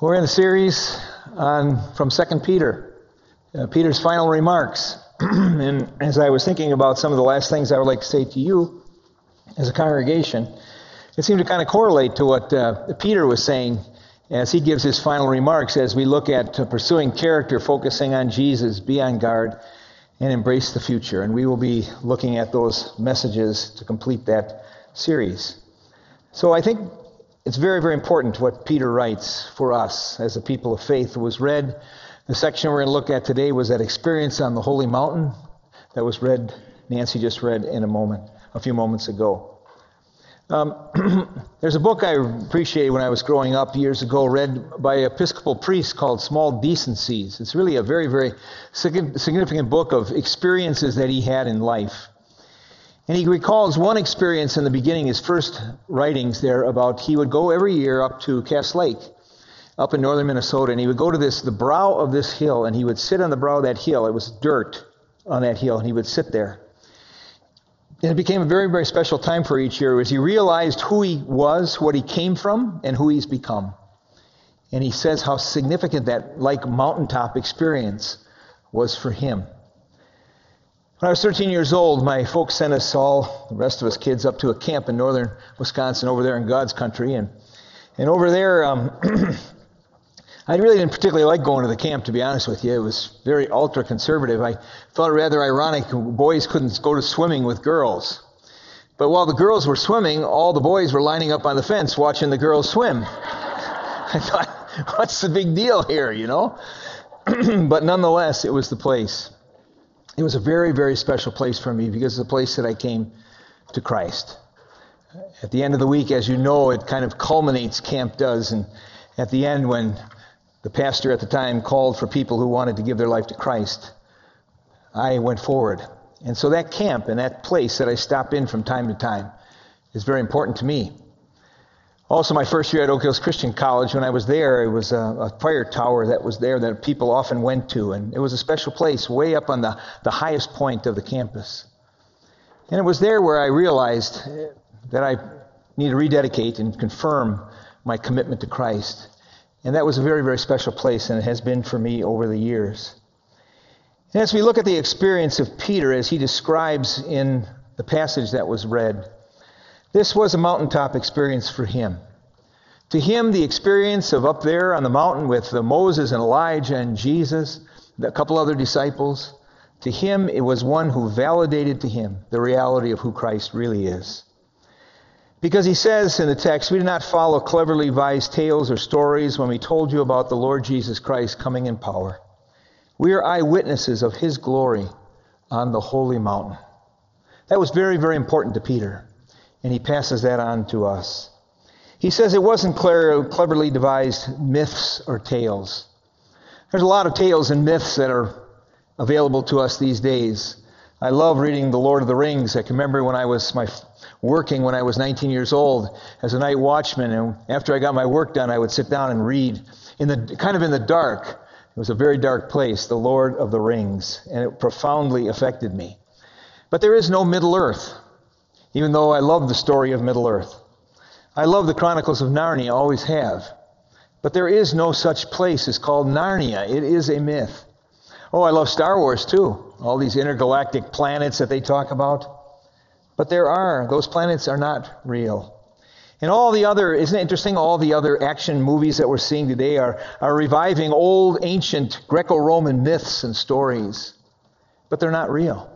We're in a series on from Second Peter, uh, Peter's final remarks. and as I was thinking about some of the last things I would like to say to you as a congregation, it seemed to kind of correlate to what uh, Peter was saying as he gives his final remarks as we look at uh, pursuing character, focusing on Jesus, be on guard, and embrace the future. And we will be looking at those messages to complete that series. So I think it's very, very important what Peter writes for us as a people of faith. It was read, the section we're going to look at today was that experience on the holy mountain that was read, Nancy just read in a moment, a few moments ago. Um, there's a book I appreciated when I was growing up years ago, read by an Episcopal priest called Small Decencies. It's really a very, very significant book of experiences that he had in life. And he recalls one experience in the beginning, his first writings there, about he would go every year up to Cass Lake, up in northern Minnesota, and he would go to this, the brow of this hill, and he would sit on the brow of that hill. It was dirt on that hill, and he would sit there. And it became a very, very special time for each year as he realized who he was, what he came from, and who he's become. And he says how significant that like mountaintop experience was for him. When I was 13 years old, my folks sent us all, the rest of us kids, up to a camp in northern Wisconsin, over there in God's country. And, and over there, um, I really didn't particularly like going to the camp, to be honest with you. It was very ultra conservative. I thought it rather ironic boys couldn't go to swimming with girls. But while the girls were swimming, all the boys were lining up on the fence watching the girls swim. I thought, what's the big deal here, you know? but nonetheless, it was the place. It was a very, very special place for me because it's a place that I came to Christ. At the end of the week, as you know, it kind of culminates, camp does. And at the end, when the pastor at the time called for people who wanted to give their life to Christ, I went forward. And so that camp and that place that I stop in from time to time is very important to me. Also, my first year at Oak Hills Christian College, when I was there, it was a, a, fire tower that was there that people often went to. And it was a special place way up on the, the highest point of the campus. And it was there where I realized that I need to rededicate and confirm my commitment to Christ. And that was a very, very special place, and it has been for me over the years. And as we look at the experience of Peter as he describes in the passage that was read, this was a mountaintop experience for him. To him, the experience of up there on the mountain with the Moses and Elijah and Jesus, a couple other disciples, to him, it was one who validated to him the reality of who Christ really is. Because he says in the text, we did not follow cleverly devised tales or stories when we told you about the Lord Jesus Christ coming in power. We are eyewitnesses of his glory on the holy mountain. That was very, very important to Peter and he passes that on to us. He says it wasn't cleverly devised myths or tales. There's a lot of tales and myths that are available to us these days. I love reading The Lord of the Rings. I can remember when I was my working when I was 19 years old as a night watchman, and after I got my work done, I would sit down and read in the kind of in the dark. It was a very dark place, The Lord of the Rings, and it profoundly affected me. But there is no Middle Earth even though I love the story of Middle Earth. I love the Chronicles of Narnia, always have. But there is no such place. It's called Narnia. It is a myth. Oh, I love Star Wars too. All these intergalactic planets that they talk about. But there are. Those planets are not real. And all the other, isn't it interesting? All the other action movies that we're seeing today are, are reviving old, ancient Greco Roman myths and stories. But they're not real.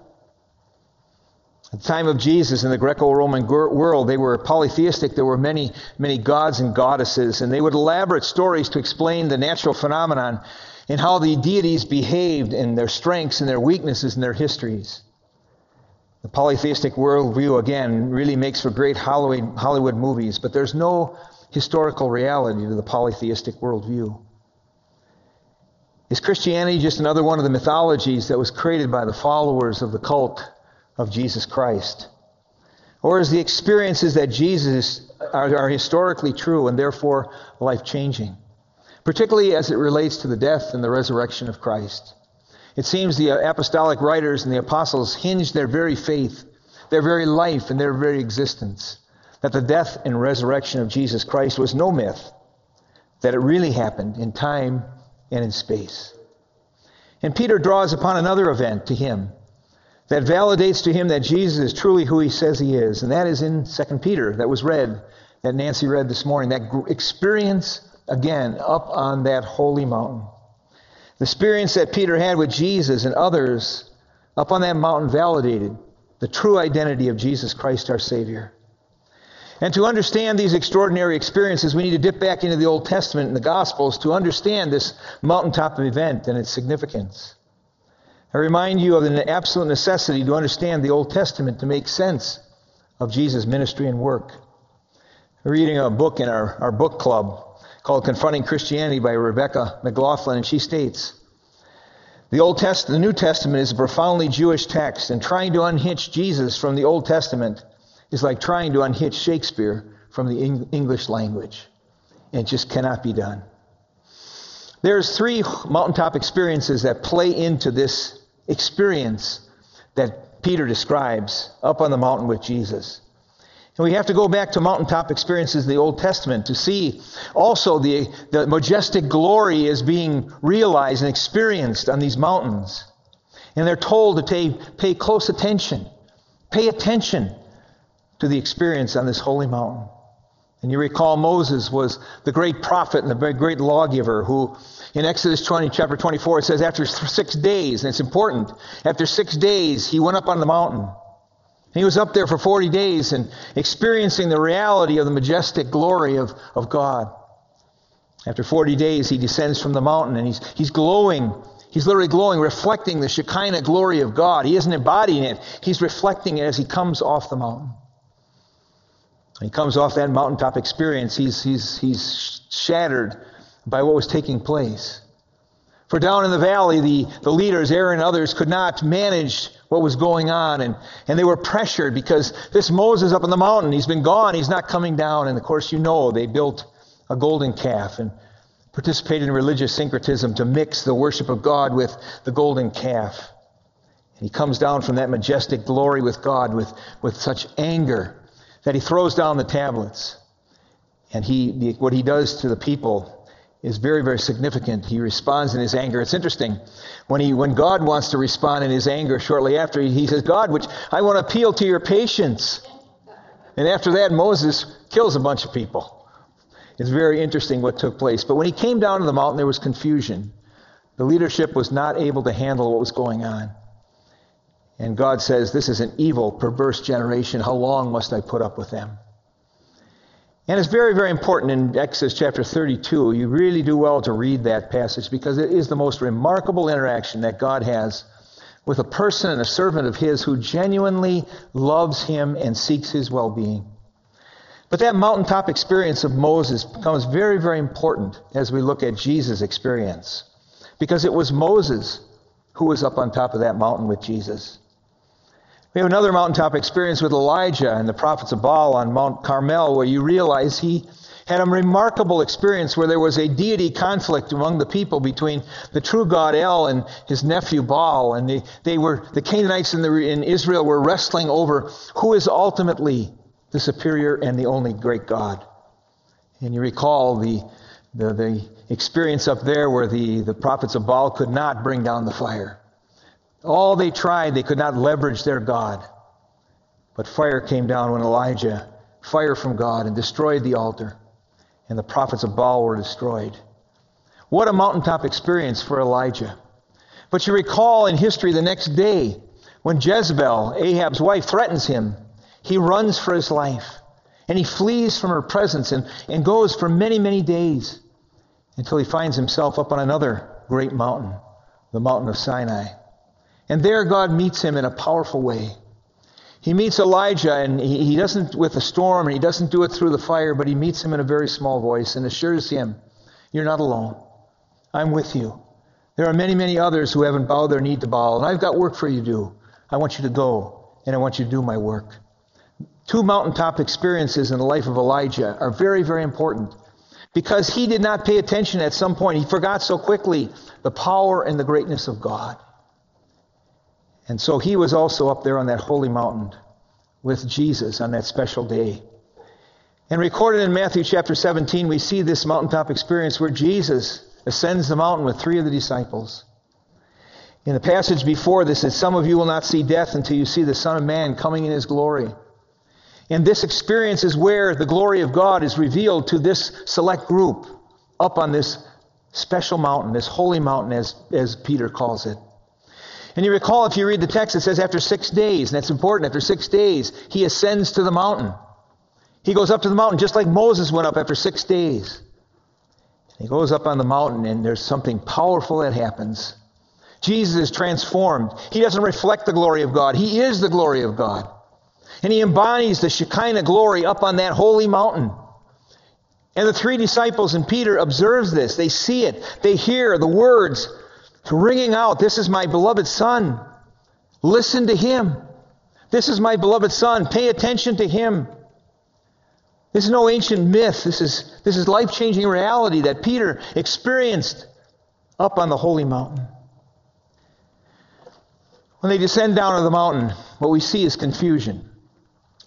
At the time of Jesus in the Greco Roman world, they were polytheistic. There were many, many gods and goddesses, and they would elaborate stories to explain the natural phenomenon and how the deities behaved and their strengths and their weaknesses and their histories. The polytheistic worldview, again, really makes for great Hollywood movies, but there's no historical reality to the polytheistic worldview. Is Christianity just another one of the mythologies that was created by the followers of the cult of Jesus Christ? Or is the experiences that Jesus are, are historically true and therefore life changing? Particularly as it relates to the death and the resurrection of Christ. It seems the apostolic writers and the apostles hinged their very faith, their very life, and their very existence that the death and resurrection of Jesus Christ was no myth. that it really happened in time and in space. And Peter draws upon another event to him that validates to him that Jesus is truly who he says he is, and that is in 2 Peter that was read, that Nancy read this morning, that experience again up on that holy mountain. The experience that Peter had with Jesus and others up on that mountain validated the true identity of Jesus Christ our Savior. And to understand these extraordinary experiences, we need to dip back into the Old Testament and the Gospels to understand this mountaintop event and its significance. I remind you of the absolute necessity to understand the Old Testament to make sense of Jesus' ministry and work. Reading a book in our, our book club called Confronting Christianity by Rebecca McLaughlin, and she states, the Old Testament, the New Testament is a profoundly Jewish text, and trying to unhitch Jesus from the Old Testament is like trying to unhitch Shakespeare from the English language. It just cannot be done. There's three mountaintop experiences that play into this experience that Peter describes up on the mountain with Jesus. And we have to go back to mountaintop experiences in the Old Testament to see also the, the majestic glory is being realized and experienced on these mountains. And they're told to pay, pay close attention. Pay attention to the experience on this holy mountain. And you recall Moses was the great prophet and the great lawgiver who, in Exodus 20, chapter 24, it says, after six days, and it's important, after six days, he went up on the mountain. He was up there for 40 days and experiencing the reality of the majestic glory of, of God. After 40 days, he descends from the mountain and he's, he's glowing. He's literally glowing, reflecting the Shekinah glory of God. He isn't embodying it, he's reflecting it as he comes off the mountain. He comes off that mountaintop experience. He's, he's, he's shattered by what was taking place. For down in the valley, the, the leaders, Aaron and others, could not manage what was going on. And, and they were pressured because this Moses up on the mountain, he's been gone, he's not coming down. And of course, you know, they built a golden calf and participated in religious syncretism to mix the worship of God with the golden calf. And he comes down from that majestic glory with God with, with such anger that he throws down the tablets. And he, what he does to the people is very, very significant. He responds in his anger. It's interesting. When, he, when God wants to respond in his anger shortly after, he says, God, which I want to appeal to your patience. And after that, Moses kills a bunch of people. It's very interesting what took place. But when he came down to the mountain, there was confusion. The leadership was not able to handle what was going on. And God says, This is an evil, perverse generation. How long must I put up with them? And it's very, very important in Exodus chapter 32. You really do well to read that passage because it is the most remarkable interaction that God has with a person and a servant of His who genuinely loves Him and seeks His well being. But that mountaintop experience of Moses becomes very, very important as we look at Jesus' experience because it was Moses who was up on top of that mountain with Jesus. We have another mountaintop experience with Elijah and the prophets of Baal on Mount Carmel, where you realize he had a remarkable experience where there was a deity conflict among the people between the true God El and his nephew Baal. And they, they were, the Canaanites in, the, in Israel were wrestling over who is ultimately the superior and the only great God. And you recall the, the, the experience up there where the, the prophets of Baal could not bring down the fire. All they tried, they could not leverage their God. But fire came down when Elijah, fire from God, and destroyed the altar. And the prophets of Baal were destroyed. What a mountaintop experience for Elijah. But you recall in history the next day when Jezebel, Ahab's wife, threatens him, he runs for his life. And he flees from her presence and, and goes for many, many days until he finds himself up on another great mountain, the mountain of Sinai. And there God meets him in a powerful way. He meets Elijah, and he, doesn't with the storm, and he doesn't do it through the fire, but he meets him in a very small voice and assures him, You're not alone. I'm with you. There are many, many others who haven't bowed their knee to Baal, and I've got work for you to do. I want you to go, and I want you to do my work. Two mountaintop experiences in the life of Elijah are very, very important because he did not pay attention at some point. He forgot so quickly the power and the greatness of God. And so he was also up there on that holy mountain with Jesus on that special day. And recorded in Matthew chapter 17, we see this mountaintop experience where Jesus ascends the mountain with three of the disciples. In the passage before this, it says, Some of you will not see death until you see the Son of Man coming in his glory. And this experience is where the glory of God is revealed to this select group up on this special mountain, this holy mountain, as, as Peter calls it. And you recall, if you read the text, it says after six days, and that's important, after six days, he ascends to the mountain. He goes up to the mountain just like Moses went up after six days. He goes up on the mountain, and there's something powerful that happens. Jesus is transformed. He doesn't reflect the glory of God, He is the glory of God. And He embodies the Shekinah glory up on that holy mountain. And the three disciples and Peter observes this. They see it. They hear the words ringing out, This is my beloved Son. Listen to Him. This is my beloved Son. Pay attention to Him. This is no ancient myth. This is, this is life changing reality that Peter experienced up on the holy mountain. When they descend down to the mountain, what we see is confusion.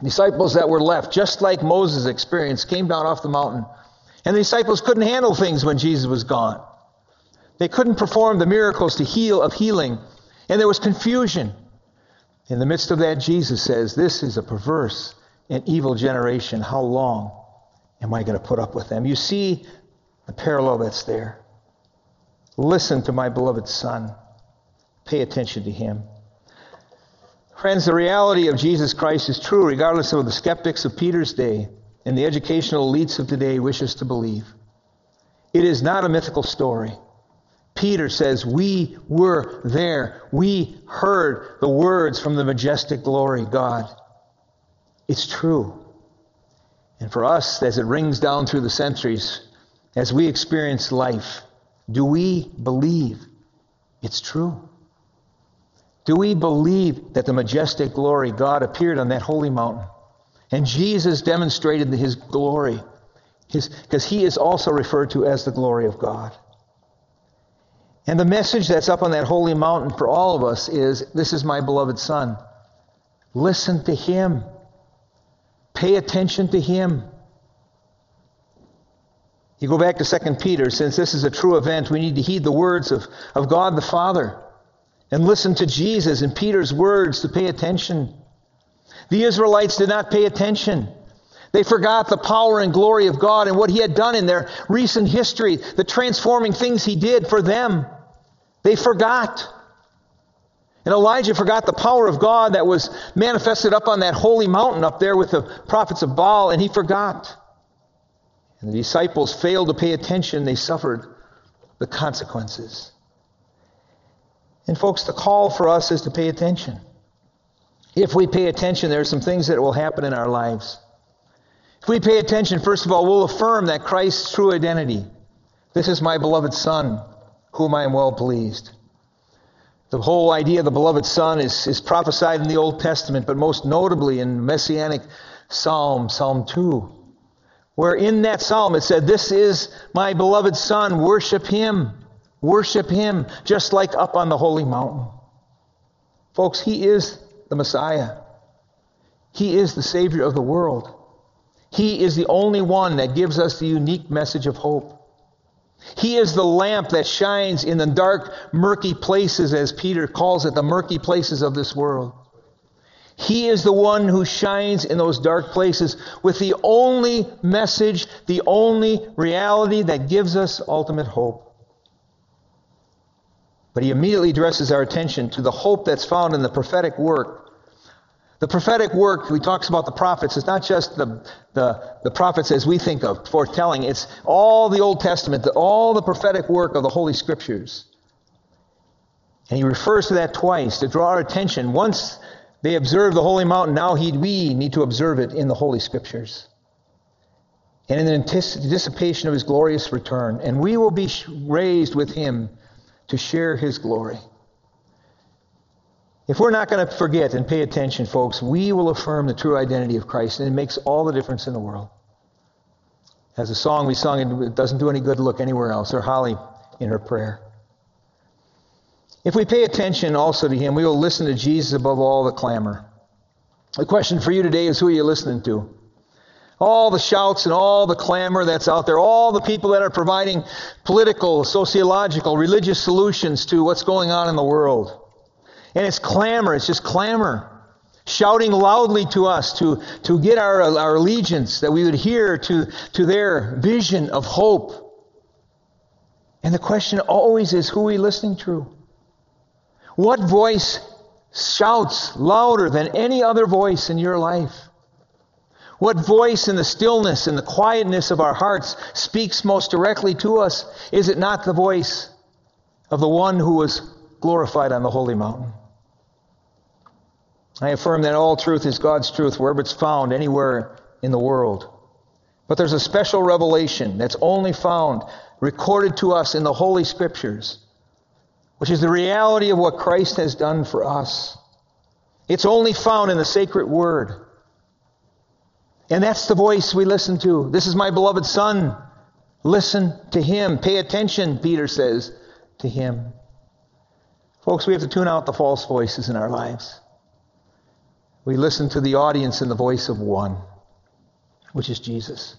Disciples that were left, just like Moses' experience, came down off the mountain. And the disciples couldn't handle things when Jesus was gone. They couldn't perform the miracles to heal of healing. And there was confusion. In the midst of that, Jesus says, This is a perverse and evil generation. How long am I going to put up with them? You see the parallel that's there. Listen to my beloved Son. Pay attention to him. Friends, the reality of Jesus Christ is true regardless of the skeptics of Peter's day and the educational elites of today wish us to believe. It is not a mythical story. Peter says, We were there. We heard the words from the majestic glory, God. It's true. And for us, as it rings down through the centuries, as we experience life, do we believe it's true? Do we believe that the majestic glory God appeared on that holy mountain? And Jesus demonstrated his glory, because he is also referred to as the glory of God. And the message that's up on that holy mountain for all of us is this is my beloved Son. Listen to him, pay attention to him. You go back to 2 Peter, since this is a true event, we need to heed the words of, of God the Father and listen to Jesus and Peter's words to pay attention. The Israelites did not pay attention. They forgot the power and glory of God and what He had done in their recent history, the transforming things He did for them. They forgot. And Elijah forgot the power of God that was manifested up on that holy mountain up there with the prophets of Baal, and he forgot. And the disciples failed to pay attention, they suffered the consequences. And, folks, the call for us is to pay attention. If we pay attention, there are some things that will happen in our lives. If we pay attention, first of all, we'll affirm that Christ's true identity. This is my beloved Son, whom I am well pleased. The whole idea of the beloved Son is, is prophesied in the Old Testament, but most notably in Messianic Psalm, Psalm 2, where in that psalm it said, This is my beloved Son, worship him. Worship Him just like up on the holy mountain. Folks, He is the Messiah. He is the Savior of the world. He is the only one that gives us the unique message of hope. He is the lamp that shines in the dark, murky places, as Peter calls it, the murky places of this world. He is the one who shines in those dark places with the only message, the only reality that gives us ultimate hope. But he immediately addresses our attention to the hope that's found in the prophetic work. The prophetic work, he talks about the prophets, it's not just the, the, the prophets as we think of, foretelling. It's all the Old Testament, the, all the prophetic work of the Holy Scriptures. And he refers to that twice to draw our attention. Once they observe the holy mountain, now he, we need to observe it in the Holy Scriptures. And in the anticipation of his glorious return. And we will be raised with him to share his glory. If we're not going to forget and pay attention, folks, we will affirm the true identity of Christ, and it makes all the difference in the world. As a song we sung, it doesn't do any good to look anywhere else, or Holly in her prayer. If we pay attention also to him, we will listen to Jesus above all the clamor. The question for you today is who are you listening to? All the shouts and all the clamor that's out there, all the people that are providing political, sociological, religious solutions to what's going on in the world. And it's clamor, it's just clamor. Shouting loudly to us to, to get our, our allegiance, that we would hear to, to their vision of hope. And the question always is who are we listening to? What voice shouts louder than any other voice in your life? What voice in the stillness and the quietness of our hearts speaks most directly to us? Is it not the voice of the one who was glorified on the holy mountain? I affirm that all truth is God's truth wherever it's found, anywhere in the world. But there's a special revelation that's only found, recorded to us in the Holy Scriptures, which is the reality of what Christ has done for us. It's only found in the sacred word. And that's the voice we listen to. This is my beloved Son. Listen to him. Pay attention, Peter says, to him. Folks, we have to tune out the false voices in our lives. We listen to the audience in the voice of one, which is Jesus.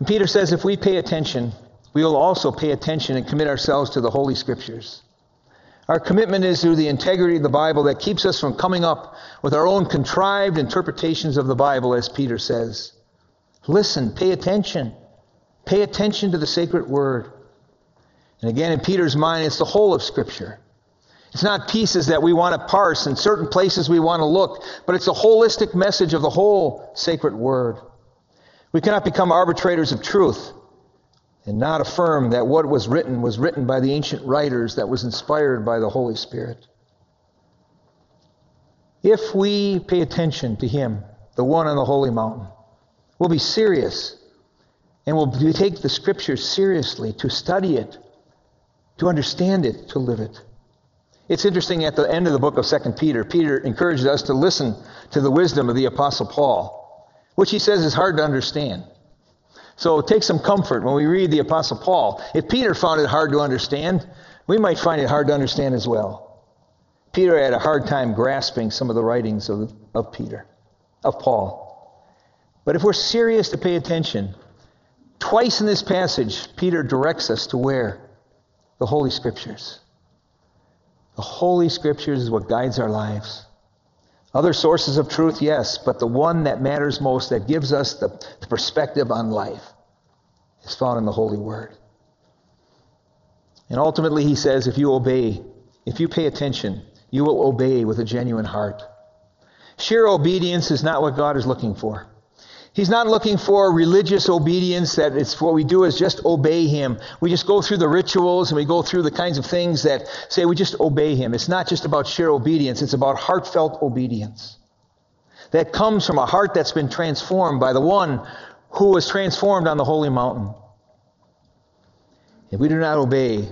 And Peter says if we pay attention, we will also pay attention and commit ourselves to the Holy Scriptures. Our commitment is through the integrity of the Bible that keeps us from coming up with our own contrived interpretations of the Bible, as Peter says. Listen, pay attention. Pay attention to the sacred word. And again, in Peter's mind, it's the whole of Scripture. It's not pieces that we want to parse and certain places we want to look, but it's a holistic message of the whole sacred word. We cannot become arbitrators of truth and not affirm that what was written was written by the ancient writers that was inspired by the Holy Spirit. If we pay attention to Him, the one on the holy mountain, we'll be serious and we'll take the scriptures seriously to study it, to understand it, to live it. It's interesting at the end of the book of 2 Peter, Peter encourages us to listen to the wisdom of the Apostle Paul, which he says is hard to understand. So take some comfort when we read the Apostle Paul. If Peter found it hard to understand, we might find it hard to understand as well. Peter had a hard time grasping some of the writings of, of Peter, of Paul. But if we're serious to pay attention, twice in this passage, Peter directs us to where? The Holy Scriptures. The Holy Scriptures is what guides our lives. Other sources of truth, yes, but the one that matters most, that gives us the, the perspective on life, is found in the Holy Word. And ultimately, he says, if you obey, if you pay attention, you will obey with a genuine heart. Sheer obedience is not what God is looking for. He's not looking for religious obedience that it's what we do is just obey him. We just go through the rituals and we go through the kinds of things that say we just obey him. It's not just about sheer obedience, it's about heartfelt obedience. That comes from a heart that's been transformed by the one who was transformed on the holy mountain. If we do not obey,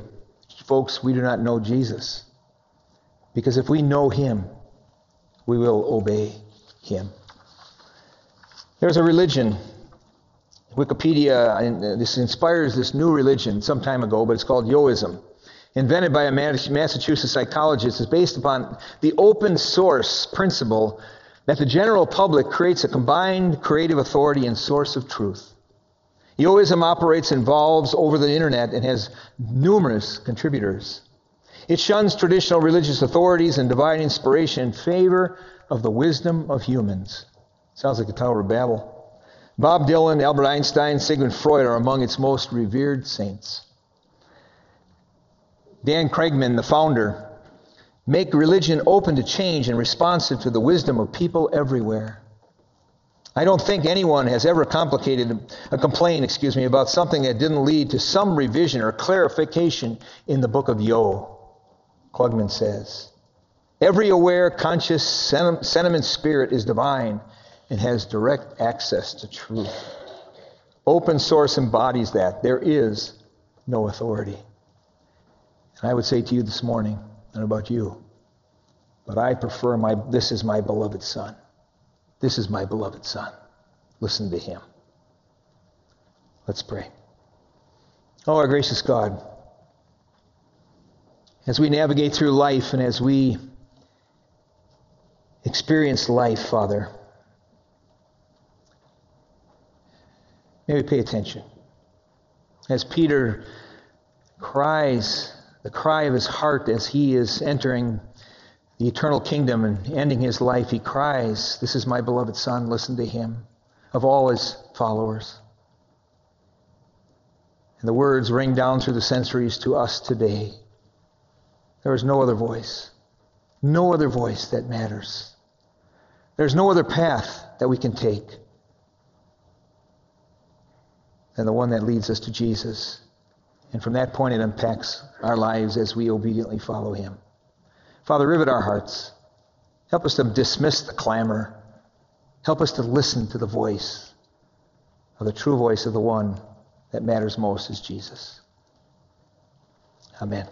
folks, we do not know Jesus. Because if we know him, we will obey him. There's a religion. Wikipedia, this inspires this new religion some time ago, but it's called Yoism. Invented by a Massachusetts psychologist, is based upon the open source principle that the general public creates a combined creative authority and source of truth. Yoism operates, and involves over the internet, and has numerous contributors. It shuns traditional religious authorities and divine inspiration in favor of the wisdom of humans. Sounds like the Tower of Babel. Bob Dylan, Albert Einstein, Sigmund Freud are among its most revered saints. Dan Kriegman, the founder, make religion open to change and responsive to the wisdom of people everywhere. I don't think anyone has ever complicated a complaint, excuse me, about something that didn't lead to some revision or clarification in the book of Yo. Kriegman says. Every aware, conscious, sentiment spirit is divine and has direct access to truth. Open source embodies that. There is no authority. And I would say to you this morning, and about you, but I prefer my, this is my beloved son. This is my beloved son. Listen to him. Let's pray. Oh, our gracious God, as we navigate through life and as we experience life, Father, Maybe pay attention. As Peter cries, the cry of his heart as he is entering the eternal kingdom and ending his life, he cries, This is my beloved Son, listen to him, of all his followers. And the words ring down through the centuries to us today. There is no other voice, no other voice that matters. There's no other path that we can take than the one that leads us to Jesus. And from that point, it impacts our lives as we obediently follow him. Father, rivet our hearts. Help us to dismiss the clamor. Help us to listen to the voice of the true voice of the one that matters most is Jesus. Amen.